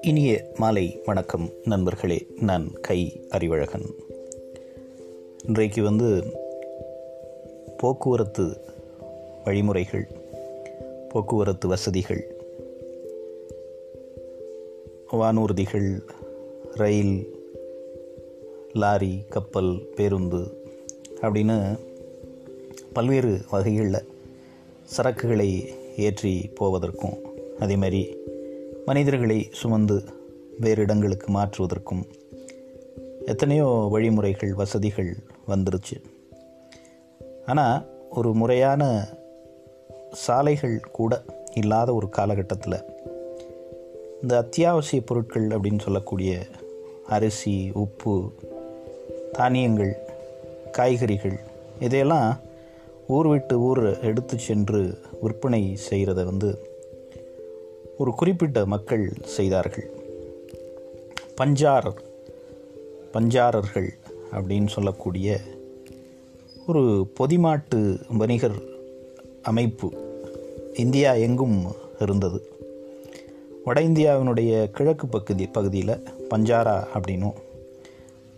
இனிய மாலை வணக்கம் நண்பர்களே நான் கை அறிவழகன். இன்றைக்கு வந்து போக்குவரத்து வழிமுறைகள் போக்குவரத்து வசதிகள் வானூர்திகள் ரயில் லாரி கப்பல் பேருந்து அப்படின்னு பல்வேறு வகைகளில் சரக்குகளை ஏற்றி போவதற்கும் அதே மாதிரி மனிதர்களை சுமந்து வேறு இடங்களுக்கு மாற்றுவதற்கும் எத்தனையோ வழிமுறைகள் வசதிகள் வந்துருச்சு. ஆனால் ஒரு முறையான சாலைகள் கூட இல்லாத ஒரு காலகட்டத்தில் இந்த அத்தியாவசிய பொருட்கள் அப்படின்னு சொல்லக்கூடிய அரிசி உப்பு தானியங்கள் காய்கறிகள் இதையெல்லாம் ஊர் விட்டு ஊர் எடுத்து சென்று விற்பனை செய்கிறத வந்து ஒரு குறிப்பிட்ட மக்கள் செய்தார்கள். பஞ்சாரர் பஞ்சாரர்கள் அப்படின்னு சொல்லக்கூடிய ஒரு பொதிமாட்டு வணிகர் அமைப்பு இந்தியா எங்கும் இருந்தது. வட இந்தியாவினுடைய கிழக்கு பகுதி பகுதியில் பஞ்சாரா அப்படின்னும்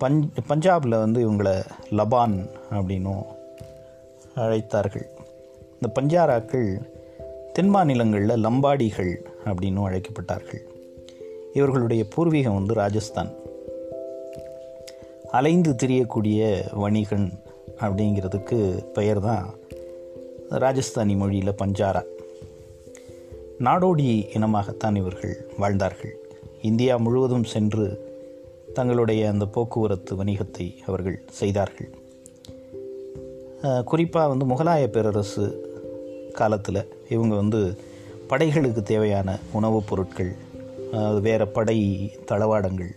பஞ்ச் பஞ்சாபில் வந்து இவங்களை லபான் அப்படின்னும் அழைத்தார்கள். இந்த பஞ்சாராக்கள் தென் மாநிலங்களில் லம்பாடிகள் அப்படின்னும் அழைக்கப்பட்டார்கள். இவர்களுடைய பூர்வீகம் வந்து ராஜஸ்தான். அலைந்து திரியக்கூடிய வணிகன் அப்படிங்கிறதுக்கு பெயர் தான் ராஜஸ்தானி மொழியில் பஞ்சாரா. நாடோடி இனமாகத்தான் இவர்கள் வாழ்ந்தார்கள். இந்தியா முழுவதும் சென்று தங்களுடைய அந்த போக்குவரத்து வணிகத்தை அவர்கள் செய்தார்கள். குறிப்பாக வந்து முகலாய பேரரசு காலத்தில் இவங்க வந்து படைகளுக்கு தேவையான உணவுப் பொருட்கள் வேறு படை தளவாடங்கள்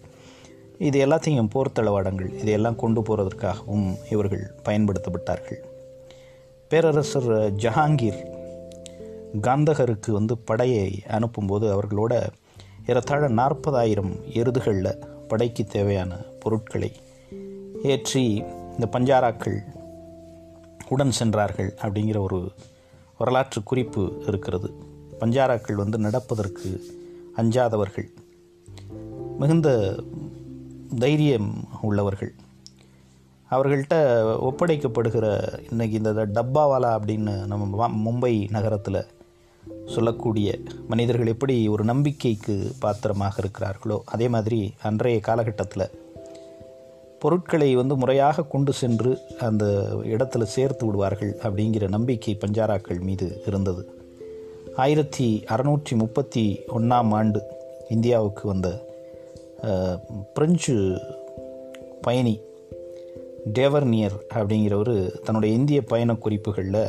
இது எல்லாத்தையும் போர் தளவாடங்கள் இதையெல்லாம் கொண்டு போகிறதற்காகவும் இவர்கள் பயன்படுத்தப்பட்டார்கள். பேரரசர் ஜஹாங்கீர் காந்தகருக்கு வந்து படையை அனுப்பும்போது அவர்களோட ஏறத்தாழ நாற்பதாயிரம் எருதுகளில் படைக்கு தேவையான பொருட்களை ஏற்றி இந்த பஞ்சாராக்கள் உடன் சென்றார்கள் அப்படிங்கிற ஒரு வரலாற்று குறிப்பு இருக்கிறது. பஞ்சாராக்கள் வந்து நடப்பதற்கு அஞ்சாதவர்கள். மிகுந்த தைரியம் உள்ளவர்கள். அவர்கள்ட்ட ஒப்படைக்கப்படுகிற இன்றைக்கி இந்த டப்பாவாலா அப்படின்னு நம்ம மும்பை நகரத்தில் சொல்லக்கூடிய மனிதர்கள் எப்படி ஒரு நம்பிக்கைக்கு பாத்திரமாக இருக்கிறார்களோ அதே மாதிரி அன்றைய காலகட்டத்தில் பொருட்களை வந்து முறையாக கொண்டு சென்று அந்த இடத்துல சேர்த்து விடுவார்கள் அப்படிங்கிற நம்பிக்கை பஞ்சாராக்கள் மீது இருந்தது. ஆயிரத்தி அறநூற்றி முப்பத்தி ஒன்றாம் ஆண்டு இந்தியாவுக்கு வந்த பிரெஞ்சு பயணி டேவர்னியர் அப்படிங்கிறவர் தன்னுடைய இந்திய பயண குறிப்புகளில்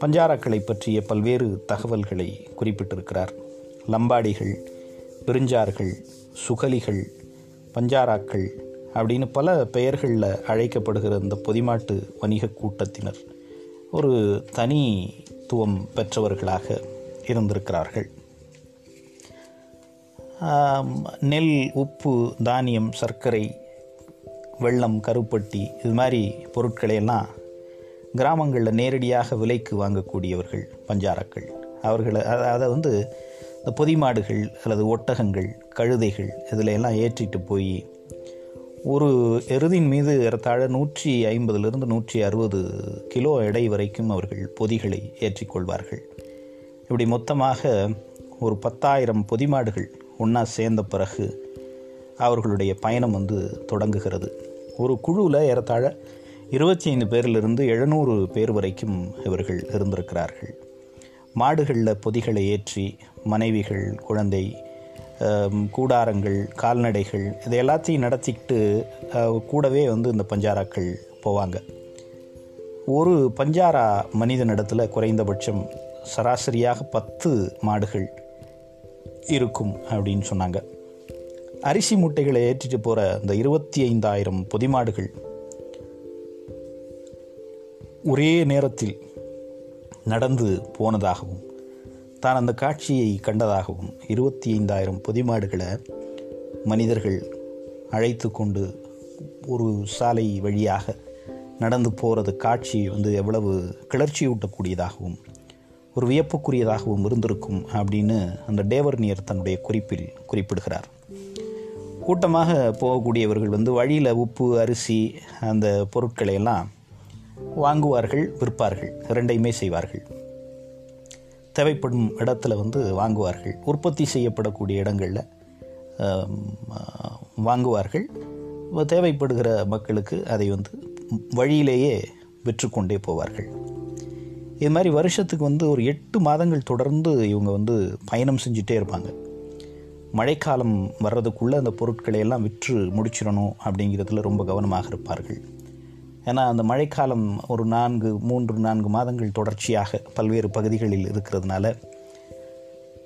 பஞ்சாராக்களை பற்றிய பல்வேறு தகவல்களை குறிப்பிட்டிருக்கிறார். லம்பாடிகள் பிரிஞ்சார்கள் சுகலிகள் பஞ்சாராக்கள் அப்படின்னு பல பெயர்களில் அழைக்கப்படுகிற இந்த பொதிமாட்டு வணிக கூட்டத்தினர் ஒரு தனித்துவம் பெற்றவர்களாக இருந்திருக்கிறார்கள். நெல் உப்பு தானியம் சர்க்கரை வெள்ளம் கருப்பட்டி இது மாதிரி பொருட்களை எல்லாம் கிராமங்களில் நேரடியாக விலைக்கு வாங்கக்கூடியவர்கள் பஞ்சாரக்கள். அவர்களை அதை வந்து இந்த பொதிமாடுகள் அல்லது ஒட்டகங்கள் கழுதைகள் இதில் எல்லாம் ஏற்றிட்டு போய் ஒரு எருதின் மீது ஏறத்தாழ நூற்றி ஐம்பதுலேருந்து நூற்றி அறுபது கிலோ எடை வரைக்கும் அவர்கள் பொதிகளை ஏற்றிக்கொள்வார்கள். இப்படி மொத்தமாக ஒரு பத்தாயிரம் பொதிமாடுகள் ஒன்றா சேர்ந்த பிறகு அவர்களுடைய பயணம் வந்து தொடங்குகிறது. ஒரு குழுவில் ஏறத்தாழ இருபத்தி ஐந்து பேரிலிருந்து எழுநூறு பேர் வரைக்கும் இவர்கள் இருந்திருக்கிறார்கள். மாடுகளில் பொதிகளை ஏற்றி மனைவிகள் குழந்தை கூடாரங்கள் கால்நடைகள் இதை எல்லாத்தையும் நடத்திக்கிட்டு கூடவே வந்து இந்த பஞ்சாராக்கள் போவாங்க. ஒரு பஞ்சாரா மனிதனிடத்தில் குறைந்தபட்சம் சராசரியாக பத்து மாடுகள் இருக்கும் அப்படின்னு சொன்னாங்க. அரிசி மூட்டைகளை ஏற்றிட்டு போகிற இந்த இருபத்தி ஐந்தாயிரம் பொதிமாடுகள் ஒரே நேரத்தில் நடந்து போனதாகவும் தான் அந்த காட்சியை கண்டதாகவும் இருபத்தி ஐந்தாயிரம் பொதிமாடுகளை மனிதர்கள் அழைத்து கொண்டு ஒரு சாலை வழியாக நடந்து போகிறது காட்சி வந்து எவ்வளவு கிளர்ச்சியூட்டக்கூடியதாகவும் ஒரு வியப்புக்குரியதாகவும் இருந்திருக்கும் அப்படின்னு அந்த டேவர்னியர் தன்னுடைய குறிப்பில் குறிப்பிடுகிறார். கூட்டமாக போகக்கூடியவர்கள் வந்து வழியில் உப்பு அரிசி அந்த பொருட்களை எல்லாம் வாங்குவார்கள் விற்பார்கள் இரண்டையுமே செய்வார்கள். தேவைப்படும் இடத்துல வந்து வாங்குவார்கள். உற்பத்தி செய்யப்படக்கூடிய இடங்களில் வாங்குவார்கள். தேவைப்படுகிற மக்களுக்கு அதை வந்து வழியிலேயே விற்றுக்கொண்டே போவார்கள். இது மாதிரி வருஷத்துக்கு வந்து ஒரு எட்டு மாதங்கள் தொடர்ந்து இவங்க வந்து பயணம் செஞ்சுட்டே இருப்பாங்க. மழைக்காலம் வர்றதுக்குள்ளே அந்த பொருட்களை எல்லாம் விற்று முடிச்சிடணும் அப்படிங்கிறதுல ரொம்ப கவனமாக இருப்பார்கள். ஏன்னா அந்த மழைக்காலம் ஒரு நான்கு மூன்று நான்கு மாதங்கள் தொடர்ச்சியாக பல்வேறு பகுதிகளில் இருக்கிறதுனால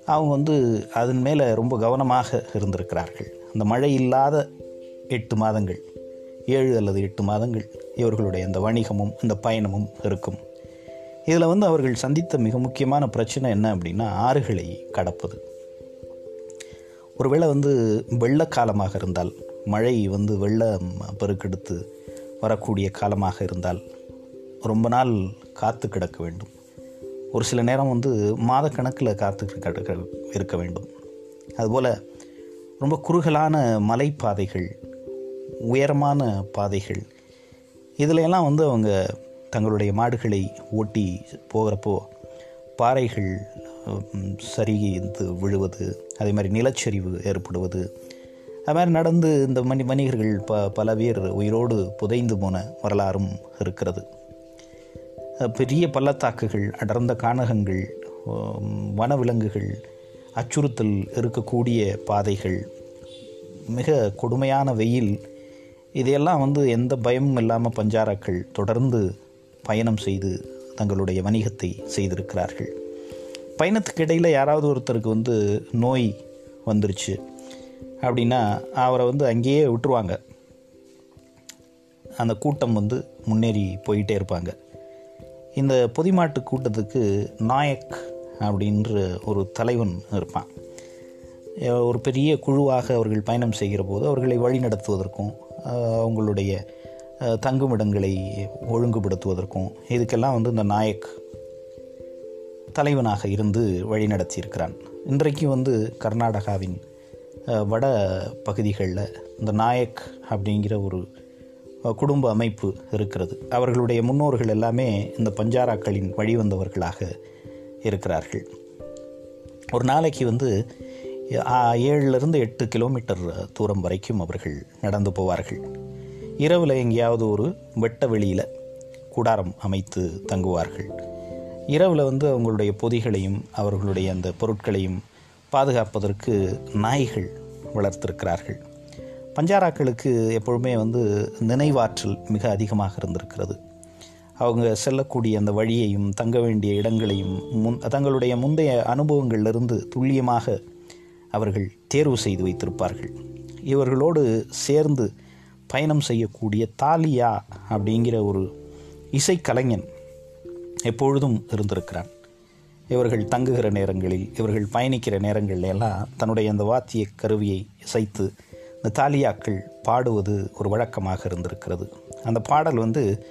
அவங்க வந்து அதன் மேலே ரொம்ப கவனமாக இருந்திருக்கிறார்கள். அந்த மழை இல்லாத எட்டு மாதங்கள் ஏழு அல்லது எட்டு மாதங்கள் இவர்களுடைய அந்த வணிகமும் இந்த பயணமும் இருக்கும். இதில் வந்து அவர்கள் சந்தித்த மிக முக்கியமான பிரச்சனை என்ன அப்படின்னா ஆறுகளை கடப்பது. ஒருவேளை வந்து வெள்ளக்காலமாக இருந்தால் மழை வந்து வெள்ளம் பெருக்கெடுத்து வரக்கூடிய காலமாக இருந்தால் ரொம்ப நாள் காத்து கிடக்க வேண்டும். ஒரு சில நேரம் வந்து மாதக்கணக்கில் காத்து கிடக்க இருக்க வேண்டும். அதுபோல் ரொம்ப குறுகலான மலைப்பாதைகள் உயரமான பாதைகள் இதிலெல்லாம் வந்து அவங்க தங்களுடைய மாடுகளை ஓட்டி போகிறப்போ பாறைகள் சரிந்து விழுவது அதே மாதிரி நிலச்சரிவு ஏற்படுவது அது மாதிரி நடந்து இந்த மணி வணிகர்கள் ப பல பேர் உயிரோடு புதைந்து போன வரலாறும் இருக்கிறது. பெரிய பள்ளத்தாக்குகள் அடர்ந்த கானகங்கள் வனவிலங்குகள் அச்சுறுத்தல் இருக்கக்கூடிய பாதைகள் மிக கொடுமையான வெயில் இதையெல்லாம் வந்து எந்த பயமும் இல்லாமல் பஞ்சாராக்கள் தொடர்ந்து பயணம் செய்து தங்களுடைய வணிகத்தை செய்திருக்கிறார்கள். பயணத்துக்கு இடையில் யாராவது ஒருத்தருக்கு வந்து நோய் வந்துருச்சு. அப்படின்னா அவரை வந்து அங்கேயே விட்டுருவாங்க. அந்த கூட்டம் வந்து முன்னேறி போயிட்டே இருப்பாங்க. இந்த பொதிமாட்டு கூட்டத்துக்கு நாயக் அப்படின்ற ஒரு தலைவன் இருப்பான். ஒரு பெரிய குழுவாக அவர்கள் பயணம் செய்கிற போது அவர்களை வழிநடத்துவதற்கும் அவங்களுடைய தங்குமிடங்களை ஒழுங்குபடுத்துவதற்கும் இதுக்கெல்லாம் வந்து இந்த நாயக் தலைவனாக இருந்து வழிநடத்தியிருக்கிறான். இன்றைக்கு வந்து கர்நாடகாவின் வட பகுதிகளில் இந்த நாயக் அப்படிங்கிற ஒரு குடும்ப அமைப்பு இருக்கிறது. அவர்களுடைய முன்னோர்கள் எல்லாமே இந்த பஞ்சாராக்களின் வழிவந்தவர்களாக இருக்கிறார்கள். ஒரு நாளைக்கு வந்து ஏழுலேருந்து எட்டு கிலோமீட்டர் தூரம் வரைக்கும் அவர்கள் நடந்து போவார்கள். இரவில் எங்கேயாவது ஒரு வெட்ட வெளியில் கூடாரம் அமைத்து தங்குவார்கள். இரவில் வந்து அவங்களுடைய பொதிகளையும் அவர்களுடைய அந்த பொருட்களையும் பாதுகாப்பதற்கு நாய்கள் வளர்த்திருக்கிறார்கள். பஞ்சாராக்களுக்கு எப்பொழுதுமே வந்து நினைவாற்றல் மிக அதிகமாக இருந்திருக்கிறது. அவங்க செல்லக்கூடிய அந்த வழியையும் தங்க வேண்டிய இடங்களையும் முன் தங்களுடைய முந்தைய அனுபவங்களிலிருந்து துல்லியமாக அவர்கள் தேர்வு செய்து வைத்திருப்பார்கள். இவர்களோடு சேர்ந்து பயணம் செய்யக்கூடிய தாலியா அப்படிங்கிற ஒரு இசைக்கலைஞன் எப்பொழுதும் இருந்திருக்கிறான். இவர்கள் தங்குகிற நேரங்களில் இவர்கள் பயணிக்கிற நேரங்களில் எல்லாம் தன்னுடைய அந்த வாத்திய கருவியை இசைத்து இந்த தாலியாக்கள் பாடுவது ஒரு வழக்கமாக இருந்திருக்கிறது. அந்த பாடல் வந்து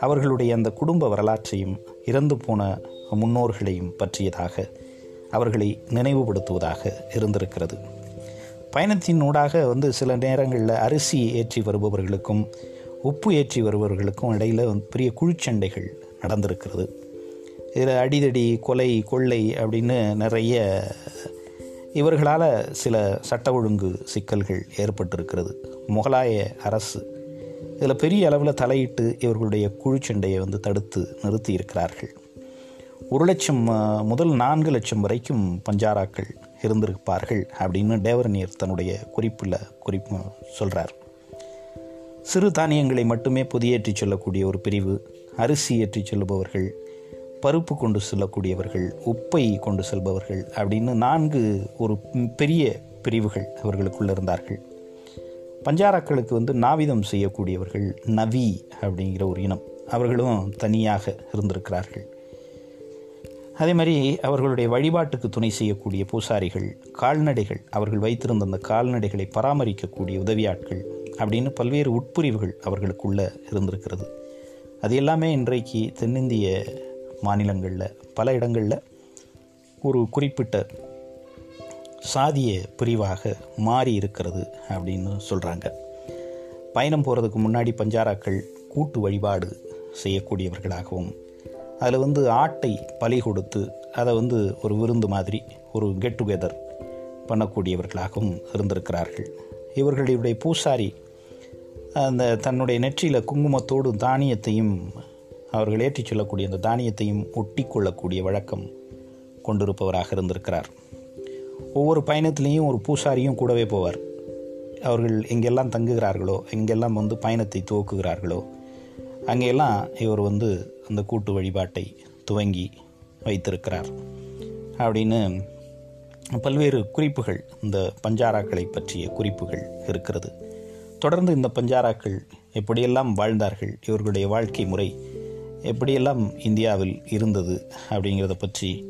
அவர்களுடைய அந்த குடும்ப வரலாற்றையும் இறந்து போன முன்னோர்களையும் பற்றியதாக அவர்களை நினைவுபடுத்துவதாக இருந்திருக்கிறது. பயணத்தின் ஊடாக வந்து சில நேரங்களில் அரிசி ஏற்றி வருபவர்களுக்கும் உப்பு ஏற்றி வருபவர்களுக்கும் இடையில் பெரிய குழிச்சண்டைகள் நடந்திருக்கிறது. இதில் அடிதடி கொலை கொள்ளை அப்படின்னு நிறைய இவர்களால் சில சட்ட ஒழுங்கு சிக்கல்கள் ஏற்பட்டிருக்கிறது. முகலாய அரசு இதில் பெரிய அளவில் தலையிட்டு இவர்களுடைய குழுச்சண்டையை வந்து தடுத்து நிறுத்தி இருக்கிறார்கள் ஒரு லட்சம் முதல் நான்கு லட்சம் வரைக்கும் பஞ்சாராக்கள் இருந்திருப்பார்கள் அப்படின்னு டேவரனியர் தன்னுடைய குறிப்பில் குறிப்பு சொல்கிறார் சிறு தானியங்களை மட்டுமே புதியேற்றி செல்லக்கூடிய ஒரு பிரிவு அரிசி ஏற்றி செல்லுபவர்கள் பருப்பு கொண்டு செல்லக்கூடியவர்கள் உப்பை கொண்டு செல்பவர்கள் அப்படின்னு நான்கு ஒரு பெரிய பிரிவுகள் அவர்களுக்குள்ள இருந்தார்கள். பஞ்சாராக்களுக்கு வந்து நாவிதம் செய்யக்கூடியவர்கள் நவி அப்படிங்கிற ஒரு இனம். அவர்களும் தனியாக இருந்திருக்கிறார்கள். அதே மாதிரி அவர்களுடைய வழிபாட்டுக்கு துணை செய்யக்கூடிய பூசாரிகள் கால்நடைகள் அவர்கள் வைத்திருந்த அந்த கால்நடைகளை பராமரிக்கக்கூடிய உதவியாட்கள் அப்படின்னு பல்வேறு உட்பிரிவுகள் அவர்களுக்குள்ள இருந்திருக்கிறது. அது எல்லாமே இன்றைக்கு தென்னிந்திய மாநிலங்களில் பல இடங்களில் ஒரு குறிப்பிட்ட சாதிய பிரிவாக மாறி இருக்கிறது அப்படின்னு சொல்கிறாங்க பயணம் போகிறதுக்கு முன்னாடி பஞ்சாராக்கள் கூட்டு வழிபாடு செய்யக்கூடியவர்களாகவும் அதில் வந்து ஆட்டை பலி கொடுத்து அதை வந்து ஒரு விருந்து மாதிரி ஒரு கெட் டுகெதர் பண்ணக்கூடியவர்களாகவும் இருந்திருக்கிறார்கள். இவர்களுடைய பூசாரி அந்த தன்னுடைய நெற்றியில் குங்குமத்தோடு தானியத்தையும் அவர்கள் ஏற்றிச் சொல்லக்கூடிய அந்த தானியத்தையும் ஒட்டி கொள்ளக்கூடிய வழக்கம் கொண்டிருப்பவராக இருந்திருக்கிறார். ஒவ்வொரு பயணத்திலையும் ஒரு பூசாரியும் கூடவே போவார். அவர்கள் எங்கெல்லாம் தங்குகிறார்களோ எங்கெல்லாம் வந்து பயணத்தை துவக்குகிறார்களோ அங்கெல்லாம் இவர் வந்து அந்த கூட்டு வழிபாட்டை துவங்கி வைத்திருக்கிறார். அப்படின்னு பல்வேறு குறிப்புகள் இந்த பஞ்சாராக்களை பற்றிய குறிப்புகள் இருக்கிறது. தொடர்ந்து இந்த பஞ்சாராக்கள் எப்படியெல்லாம் வாழ்ந்தார்கள் இவர்களுடைய வாழ்க்கை முறை எப்படியெல்லாம் இந்தியாவில் இருந்தது அப்படிங்கிறத பற்றி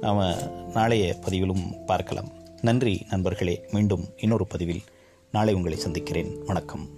நாம் நாளைய பதிவிலும் பார்க்கலாம். நன்றி நண்பர்களே. மீண்டும் இன்னொரு பதிவில் நாளை உங்களை சந்திக்கிறேன். வணக்கம்.